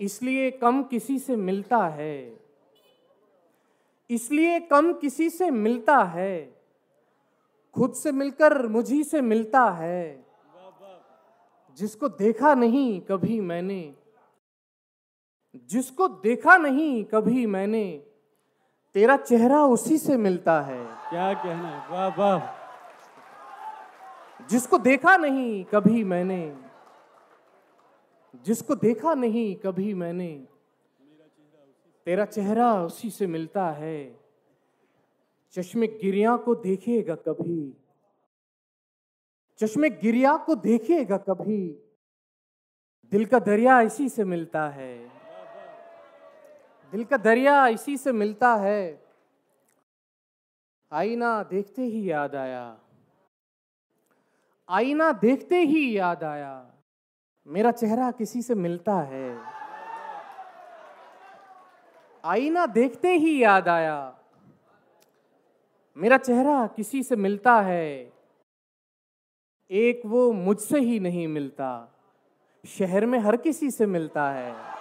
इसलिए कम किसी से मिलता है। इसलिए कम किसी से मिलता है। खुद से मिलकर मुझी से मिलता है। जिसको देखा नहीं कभी मैंने। जिसको देखा नहीं कभी मैंने। तेरा चेहरा उसी से मिलता है। क्या कहना है? वाह वाह। जिसको देखा नहीं कभी मैंने। जिसको देखा नहीं कभी मैंने, तेरा चेहरा उसी से मिलता है। चश्मे गिरिया को देखेगा कभी। चश्मे गिरिया को देखेगा कभी। दिल का दरिया इसी से मिलता है। दिल का दरिया इसी से मिलता है। आईना देखते ही याद आया। आईना देखते ही याद आया। मेरा चेहरा किसी से मिलता है। आईना देखते ही याद आया। मेरा चेहरा किसी से मिलता है। एक वो मुझसे ही नहीं मिलता। शहर में हर किसी से मिलता है।